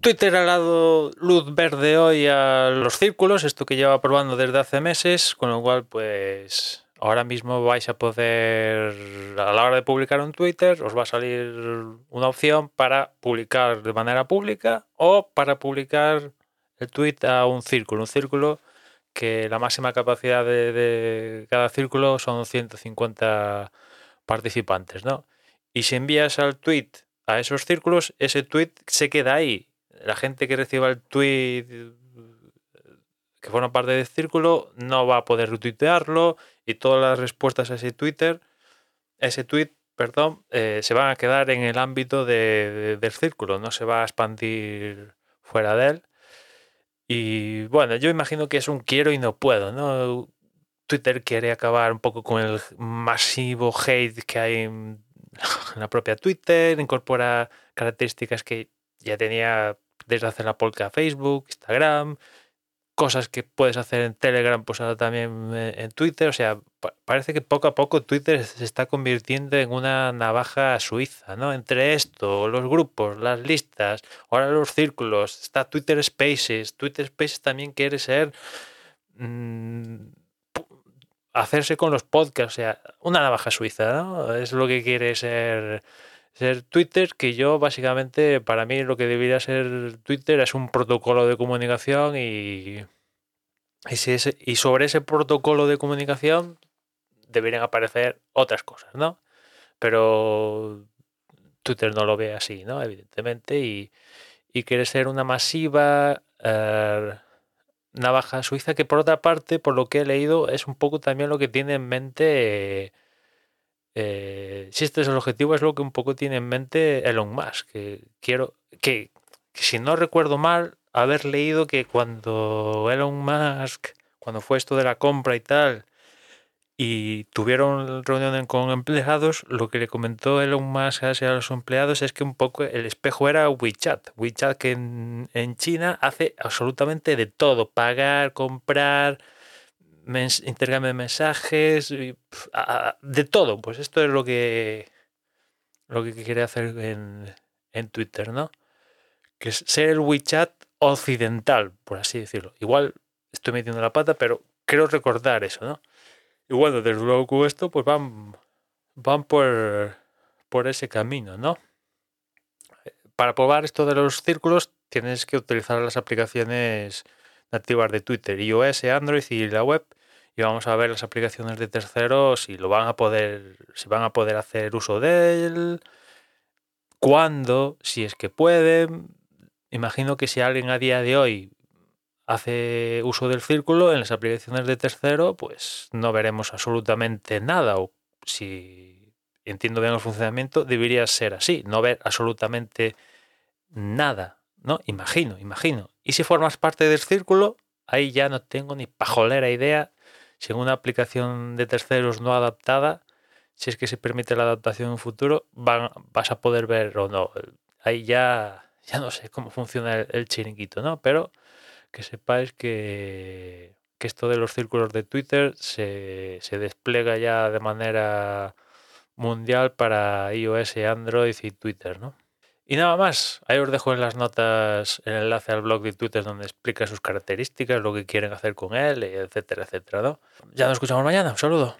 Twitter ha dado luz verde hoy a los círculos, esto que lleva probando desde hace meses, con lo cual pues ahora mismo vais a poder, a la hora de publicar un Twitter, os va a salir una opción para publicar de manera pública o para publicar el tweet a un círculo. Un círculo que la máxima capacidad de, cada círculo son 150 participantes, ¿no? Y si envías al tweet a esos círculos, ese tweet se queda ahí. La gente que reciba el tweet que forma parte del círculo no va a poder retuitearlo y todas las respuestas a ese Twitter, ese tweet, perdón, eh, se van a quedar en el ámbito del círculo, no se va a expandir fuera de él. Y bueno, yo imagino que es un quiero y no puedo, ¿no? Twitter quiere acabar un poco con el masivo hate que hay en la propia Twitter, incorpora características que ya tenía desde hace la polka Facebook, Instagram, cosas que puedes hacer en Telegram, pues ahora también eh, en Twitter. O sea, parece que poco a poco Twitter se está convirtiendo en una navaja suiza, ¿no? Entre esto, los grupos, las listas, ahora los círculos, está Twitter Spaces. Twitter Spaces también quiere ser... Mm, hacerse con los podcasts, o sea, una navaja suiza, ¿no? Es lo que quiere ser ser Twitter, que yo básicamente, para mí lo que debería ser Twitter es un protocolo de comunicación y, y, sobre ese protocolo de comunicación deberían aparecer otras cosas, ¿no? Pero Twitter no lo ve así, ¿no? Evidentemente, y, quiere ser una masiva eh, navaja suiza que por otra parte, por lo que he leído, es un poco también lo que tiene en mente... si este es el objetivo, es lo que un poco tiene en mente Elon Musk. Que quiero que, si no recuerdo mal, haber leído que cuando Elon Musk, cuando fue esto de la compra y tal, y tuvieron reunión con empleados, lo que le comentó Elon Musk a los empleados es que un poco el espejo era WeChat. WeChat que en China hace absolutamente de todo, pagar, comprar, intercambio de mensajes, de todo. Pues esto es lo que lo que quiere hacer en, en Twitter, ¿no? Que es ser el WeChat occidental, por así decirlo. Igual estoy metiendo la pata, pero quiero recordar eso, ¿no? Y bueno, desde luego esto, pues van, van por, por ese camino, ¿no? Para probar esto de los círculos, tienes que utilizar las aplicaciones nativas de Twitter, iOS, Android y la web y vamos a ver las aplicaciones de terceros si lo van a poder, si van a poder hacer uso de él, cuándo, si es que pueden. Imagino que si alguien a día de hoy hace uso del círculo en las aplicaciones de tercero, pues no veremos absolutamente nada. O si entiendo bien el funcionamiento, debería ser así, no ver absolutamente nada. ¿No? Imagino, imagino. Y si formas parte del círculo, ahí ya no tengo ni pajolera idea si en una aplicación de terceros no adaptada, si es que se permite la adaptación en un futuro, vas a poder ver o no. Ahí ya, ya no sé cómo funciona el, chiringuito, ¿no? Pero que sepáis que, esto de los círculos de Twitter se, se despliega ya de manera mundial para iOS, Android y Twitter, ¿no? Y nada más, ahí os dejo en las notas el enlace al blog de Twitter donde explica sus características, lo que quieren hacer con él, etcétera, etcétera. ¿no? Ya nos escuchamos mañana, un saludo.